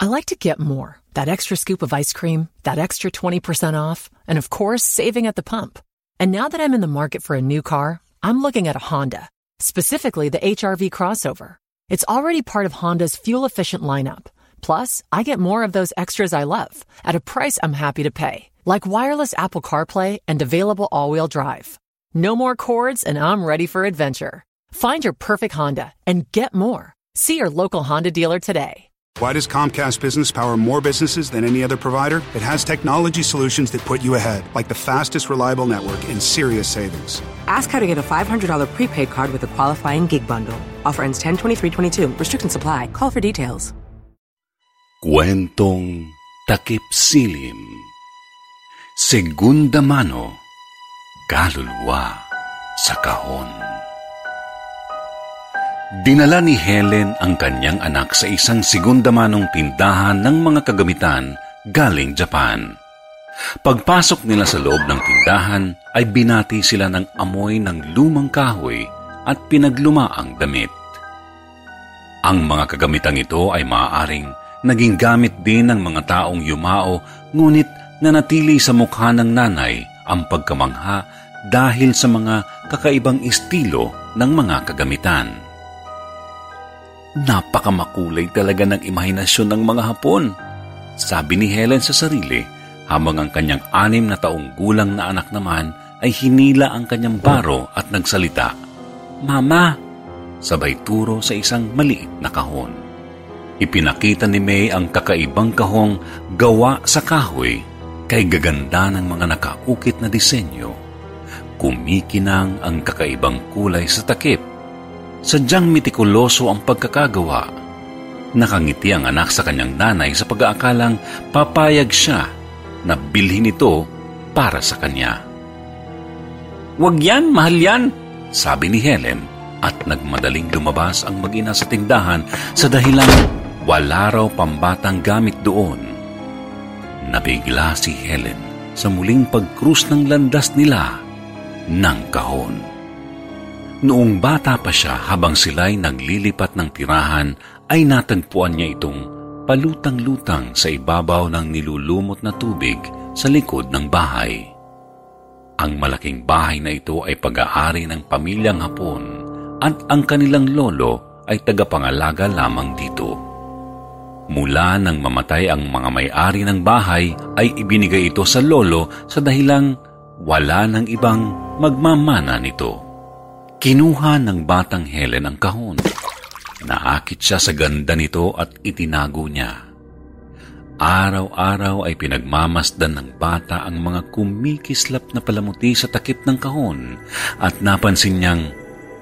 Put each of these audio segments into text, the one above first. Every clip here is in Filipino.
I like to get more. That extra scoop of ice cream, that extra 20% off, and of course, saving at the pump. And now that I'm in the market for a new car, I'm looking at a Honda, specifically the HRV crossover. It's already part of Honda's fuel efficient lineup. Plus, I get more of those extras I love at a price I'm happy to pay, like wireless Apple CarPlay and available all wheel drive. No more cords, and I'm ready for adventure. Find your perfect Honda and get more. See your local Honda dealer today. Why does Comcast Business power more businesses than any other provider? It has technology solutions that put you ahead, like the fastest reliable network and serious savings. Ask how to get a $500 prepaid card with a qualifying gig bundle. Offer ends 10 23 22. Restrictions apply. Call for details. Kwentong Takip Silim Segunda Mano Kaluluwa sa Kahon Dinala ni Helen ang kanyang anak sa isang segundamanong tindahan ng mga kagamitan galing Japan. Pagpasok nila sa loob ng tindahan ay binati sila ng amoy ng lumang kahoy at pinagluma ang damit. Ang mga kagamitang ito ay maaaring naging gamit din ng mga taong yumao ngunit nanatili sa mukha ng nanay ang pagkamangha dahil sa mga kakaibang estilo ng mga kagamitan. Napakamakulay talaga ng imahinasyon ng mga Hapon. Sabi ni Helen sa sarili habang ang kanyang anim na taong gulang na anak naman ay hinila ang kanyang baro at nagsalita. Mama! Sabay turo sa isang maliit na kahon. Ipinakita ni May ang kakaibang kahong gawa sa kahoy kay gaganda ng mga nakaukit na disenyo. Kumikinang ang kakaibang kulay sa takip Sadyang mitikuloso ang pagkakagawa. Nakangiti ang anak sa kanyang nanay sa pag-aakalang papayag siya na bilhin ito para sa kanya. Huwag yan, mahal yan, sabi ni Helen at nagmadaling lumabas ang mag-ina sa tindahan sa dahilan wala raw pambatang gamit doon. Nabigla si Helen sa muling pagkrus ng landas nila ng kahon. Noong bata pa siya habang sila'y naglilipat ng tirahan ay natagpuan niya itong palutang-lutang sa ibabaw ng nilulumot na tubig sa likod ng bahay. Ang malaking bahay na ito ay pag-aari ng pamilyang Hapon at ang kanilang lolo ay tagapangalaga lamang dito. Mula nang mamatay ang mga may-ari ng bahay ay ibinigay ito sa lolo sa dahilang wala ng ibang magmamana nito. Kinuha ng batang Helen ang kahon. Naakit siya sa ganda nito at itinago niya. Araw-araw ay pinagmamasdan ng bata ang mga kumikislap na palamuti sa takip ng kahon at napansin niyang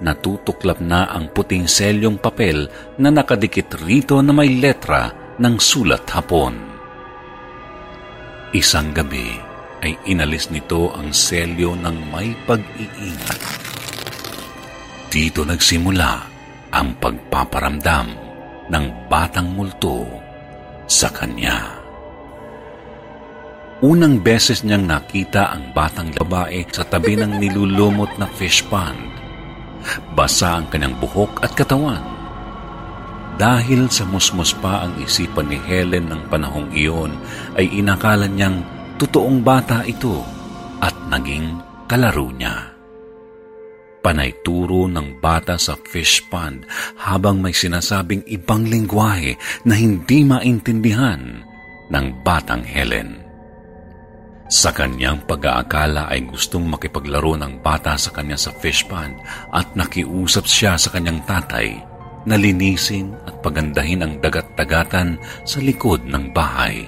natutuklap na ang puting selyong papel na nakadikit rito na may letra ng sulat hapon. Isang gabi ay inalis nito ang selyo ng may pag-iingat dito nagsimula ang pagpaparamdam ng batang multo sa kanya. Unang beses niyang nakita ang batang babae sa tabi ng nilulumot na fish pond. Basa ang kanyang buhok at katawan. Dahil sa musmos pa ang isipan ni Helen ng panahong iyon, ay inakala niyang totoong bata ito at naging kalaro niya. Panay turo ng bata sa fish pond habang may sinasabing ibang lingwahe na hindi maintindihan ng batang Helen. Sa kanyang pag-aakala ay gustong makipaglaro ng bata sa kanya sa fish pond at nakiusap siya sa kanyang tatay na linisin at pagandahin ang dagat-dagatan sa likod ng bahay.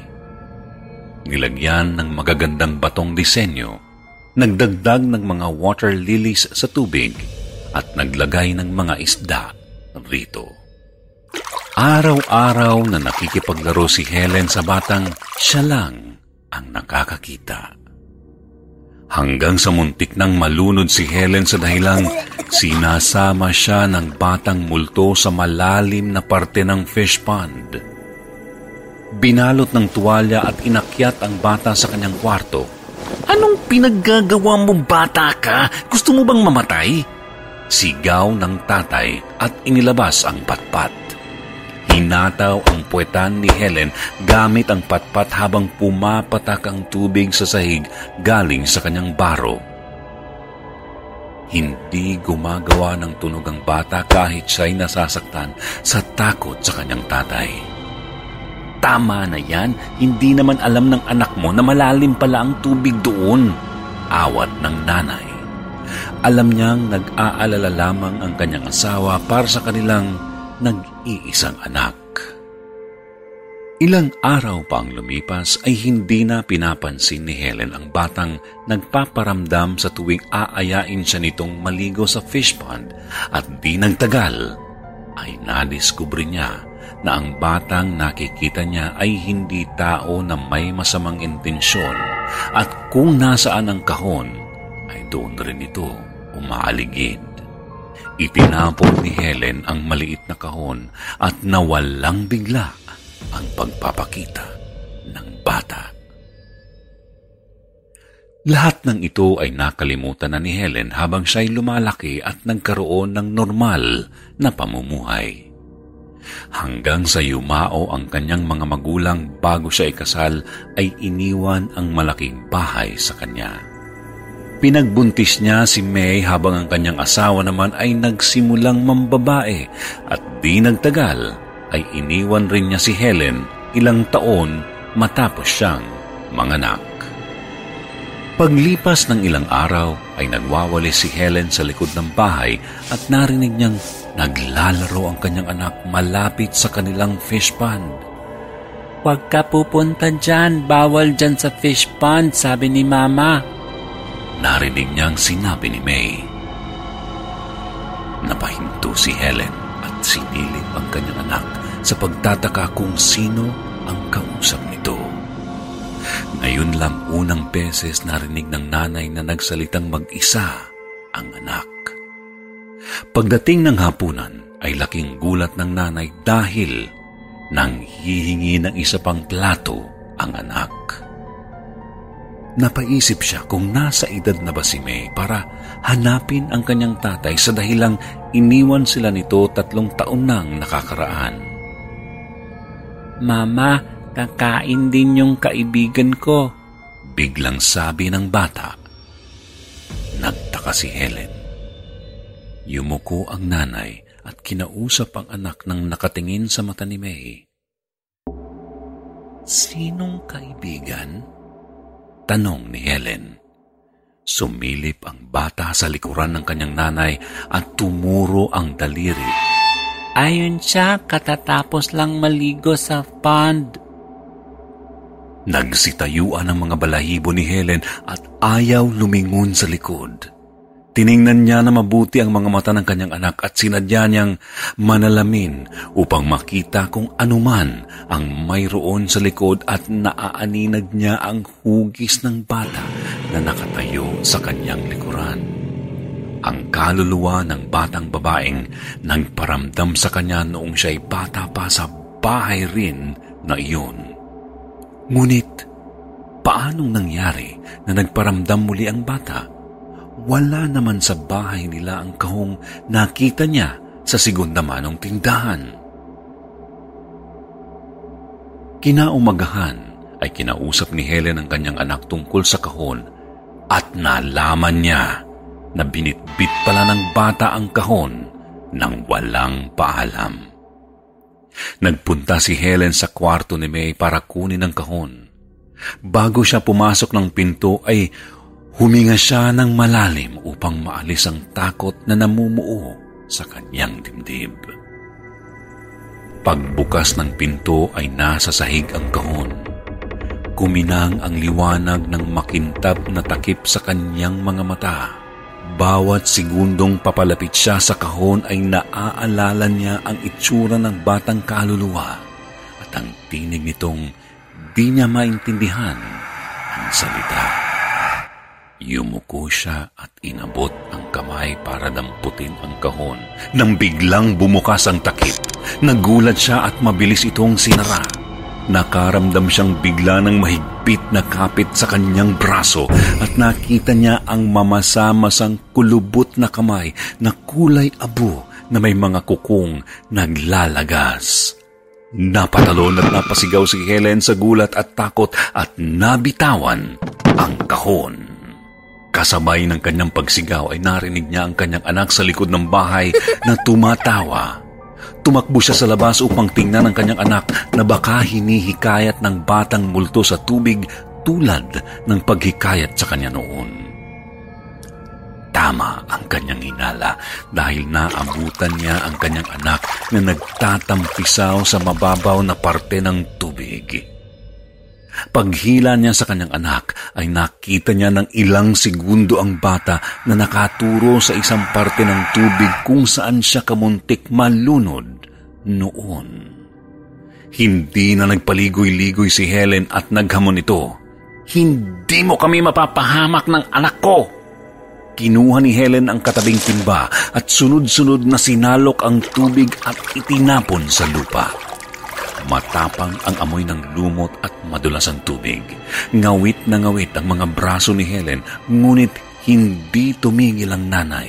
Nilagyan ng magagandang batong disenyo, nagdagdag ng mga water lilies sa tubig at naglagay ng mga isda rito. Araw-araw na nakikipaglaro si Helen sa batang siya lang ang nakakakita. Hanggang sa muntik nang malunod si Helen sa dahilang sinasama siya ng batang multo sa malalim na parte ng fish pond. Binalot ng tuwalya at inakyat ang bata sa kanyang kwarto. Anong pinaggagawa mo bata ka? Gusto mo bang mamatay? Sigaw ng tatay at inilabas ang patpat. Hinataw ang puwetan ni Helen gamit ang patpat habang pumapatak ang tubig sa sahig galing sa kanyang baro. Hindi gumagawa ng tunog ang bata kahit siya'y nasasaktan sa takot sa kanyang tatay. Tama na yan, hindi naman alam ng anak mo na malalim pala ang tubig doon. Awat ng nanay. Alam niyang nag-aalala lamang ang kanyang asawa para sa kanilang nag-iisang anak. Ilang araw pang lumipas ay hindi na pinapansin ni Helen ang batang nagpaparamdam sa tuwing aayain siya nitong maligo sa fish pond at di nagtagal ay nadiskubre niya na ang batang nakikita niya ay hindi tao na may masamang intensyon at kung nasaan ang kahon ay doon rin ito umaaligid. Itinapon ni Helen ang maliit na kahon at nawalang bigla ang pagpapakita ng bata. Lahat ng ito ay nakalimutan na ni Helen habang siya'y lumalaki at nagkaroon ng normal na pamumuhay. Hanggang sa yumao ang kanyang mga magulang bago siya ikasal ay iniwan ang malaking bahay sa kanya. Pinagbuntis niya si May habang ang kanyang asawa naman ay nagsimulang mambabae at di nagtagal ay iniwan rin niya si Helen ilang taon matapos siyang manganak. Paglipas ng ilang araw ay nagwawali si Helen sa likod ng bahay at narinig niyang naglalaro ang kanyang anak malapit sa kanilang fish pond. Huwag ka pupunta dyan, bawal dyan sa fish pond, sabi ni Mama narinig niyang sinabi ni May. Napahinto si Helen at sinilip ang kanyang anak sa pagtataka kung sino ang kausap nito. Ngayon lang unang beses narinig ng nanay na nagsalitang mag-isa ang anak. Pagdating ng hapunan ay laking gulat ng nanay dahil nang hihingi ng isa pang plato ang anak. Napaisip siya kung nasa edad na ba si May para hanapin ang kanyang tatay sa dahilang iniwan sila nito tatlong taon nang nakakaraan. Mama, kakain din yung kaibigan ko. Biglang sabi ng bata. Nagtaka si Helen. Yumuko ang nanay at kinausap ang anak ng nakatingin sa mata ni May. Sinong kaibigan? Tanong ni Helen. Sumilip ang bata sa likuran ng kanyang nanay at tumuro ang daliri. Ayon siya, katatapos lang maligo sa pond. Nagsitayuan ang mga balahibo ni Helen at ayaw lumingon sa likod. Tiningnan niya na mabuti ang mga mata ng kanyang anak at sinadya niyang manalamin upang makita kung anuman ang mayroon sa likod at naaaninag niya ang hugis ng bata na nakatayo sa kanyang likuran. ang kaluluwa ng batang babaeng nagparamdam sa kanya noong siya'y bata pa sa bahay rin na iyon. Ngunit, paanong nangyari na nagparamdam muli ang bata? Wala naman sa bahay nila ang kahong nakita niya sa segunda manong tindahan. Kinaumagahan ay kinausap ni Helen ang kanyang anak tungkol sa kahon at nalaman niya na binitbit pala ng bata ang kahon nang walang paalam. Nagpunta si Helen sa kwarto ni May para kunin ang kahon. Bago siya pumasok ng pinto ay huminga siya ng malalim upang maalis ang takot na namumuo sa kanyang dibdib. Pagbukas ng pinto ay nasa sahig ang kahon. Kuminang ang liwanag ng makintab na takip sa kanyang mga mata. Bawat segundong papalapit siya sa kahon ay naaalala niya ang itsura ng batang kaluluwa at ang tinig nitong di niya maintindihan ang salita. Yumuko siya at inabot ang kamay para damputin ang kahon. Nang biglang bumukas ang takip, nagulat siya at mabilis itong sinara. Nakaramdam siyang bigla ng mahigpit na kapit sa kanyang braso at nakita niya ang mamasa-masang kulubot na kamay na kulay abo na may mga kukong naglalagas. Napatalon at napasigaw si Helen sa gulat at takot at nabitawan ang kahon. Kasabay ng kanyang pagsigaw ay narinig niya ang kanyang anak sa likod ng bahay na tumatawa. Tumakbo siya sa labas upang tingnan ang kanyang anak na baka hinihikayat ng batang multo sa tubig tulad ng paghikayat sa kanya noon. Tama ang kanyang hinala dahil naabutan niya ang kanyang anak na nagtatampisaw sa mababaw na parte ng tubig. Paghila niya sa kanyang anak ay nakita niya ng ilang segundo ang bata na nakaturo sa isang parte ng tubig kung saan siya kamuntik malunod noon. Hindi na nagpaligoy-ligoy si Helen at naghamon ito. Hindi mo kami mapapahamak ng anak ko! Kinuha ni Helen ang katabing timba at sunod-sunod na sinalok ang tubig at itinapon sa lupa. Matapang ang amoy ng lumot at madulas ang tubig. Ngawit na ngawit ang mga braso ni Helen, ngunit hindi tumigil ang nanay.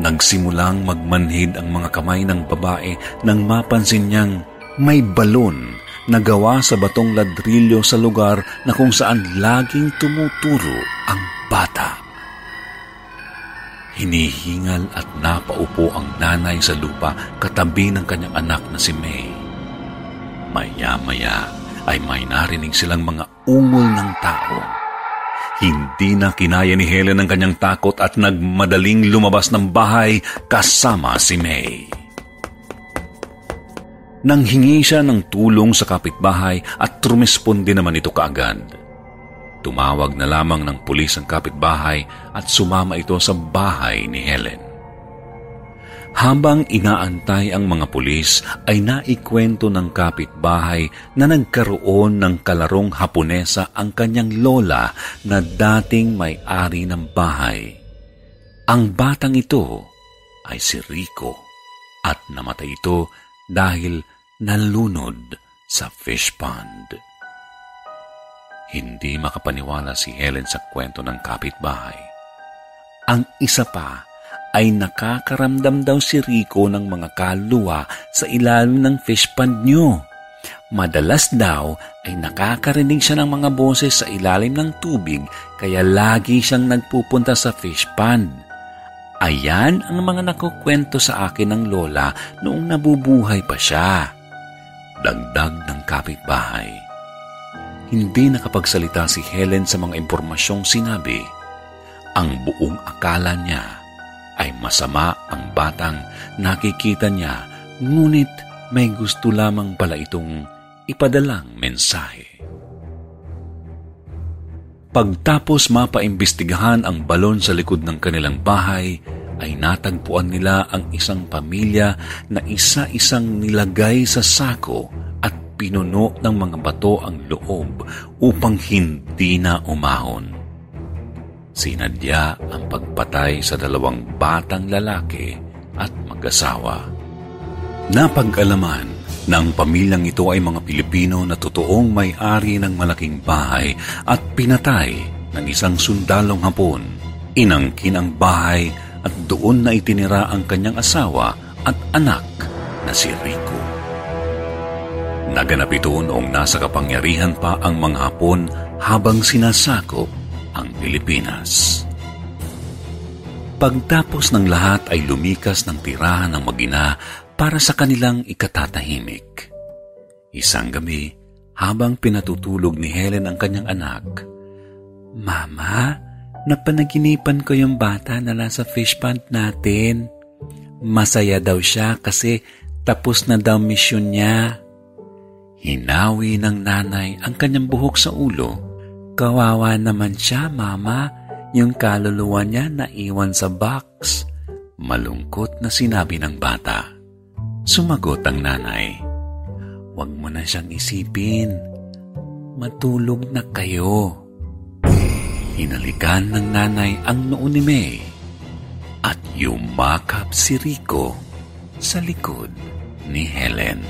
Nagsimulang magmanhid ang mga kamay ng babae nang mapansin niyang may balon na gawa sa batong ladrilyo sa lugar na kung saan laging tumuturo ang bata. Hinihingal at napaupo ang nanay sa lupa katabi ng kanyang anak na si May. Maya-maya ay may narinig silang mga ungol ng tao. Hindi na kinaya ni Helen ang kanyang takot at nagmadaling lumabas ng bahay kasama si May. Nang hingi siya ng tulong sa kapitbahay at trumisponde naman ito kaagad. Tumawag na lamang ng pulis ang kapitbahay at sumama ito sa bahay ni Helen. Habang inaantay ang mga pulis ay naikwento ng kapitbahay na nagkaroon ng kalarong Haponesa ang kanyang lola na dating may-ari ng bahay. Ang batang ito ay si Rico at namatay ito dahil nalunod sa fish pond. Hindi makapaniwala si Helen sa kwento ng kapitbahay. Ang isa pa ay nakakaramdam daw si Rico ng mga kaluluwa sa ilalim ng fish pond niyo. Madalas daw ay nakakarinig siya ng mga boses sa ilalim ng tubig kaya lagi siyang nagpupunta sa fish pond. Ayan ang mga nakukwento sa akin ng lola noong nabubuhay pa siya. Dagdag ng kapitbahay. Hindi nakapagsalita si Helen sa mga impormasyong sinabi. Ang buong akala niya ay masama ang batang nakikita niya, ngunit may gusto lamang pala itong ipadalang mensahe. Pagtapos mapaimbestigahan ang balon sa likod ng kanilang bahay, ay natagpuan nila ang isang pamilya na isa-isang nilagay sa sako pinuno ng mga bato ang loob upang hindi na umahon. Sinadya ang pagpatay sa dalawang batang lalaki at mag-asawa. Napag-alaman na ang pamilyang ito ay mga Pilipino na totoong may-ari ng malaking bahay at pinatay ng isang sundalong hapon. Inangkin ang bahay at doon na itinira ang kanyang asawa at anak na si Rico. Naganap ito noong nasa kapangyarihan pa ang mga Hapon habang sinasakop ang Pilipinas. Pagtapos ng lahat ay lumikas ng tirahan ng magina para sa kanilang ikatatahimik. Isang gabi, habang pinatutulog ni Helen ang kanyang anak, Mama, napanaginipan ko yung bata na nasa fish pond natin. Masaya daw siya kasi tapos na daw misyon niya. Hinawi ng nanay ang kanyang buhok sa ulo Kawawa naman siya, Mama. Yung kaluluwa niya naiwan sa box. Malungkot na sinabi ng bata. Sumagot ang nanay. Huwag mo na siyang isipin. Matulog na kayo. Hinalikan ng nanay ang noo ni May at yumakap si Rico sa likod ni Helen.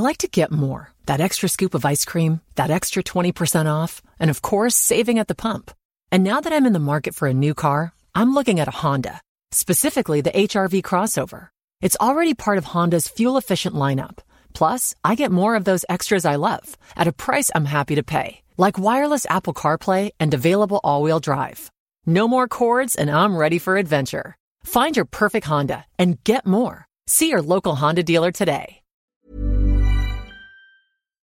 Like to get more. That extra scoop of ice cream, that extra 20% off, and of course, saving at the pump. And now that I'm in the market for a new car, I'm looking at a Honda, specifically the HRV crossover. It's already part of Honda's fuel efficient lineup. Plus, I get more of those extras I love at a price I'm happy to pay, like wireless Apple CarPlay and available all wheel drive. No more cords, and I'm ready for adventure. Find your perfect Honda and get more. See your local Honda dealer today.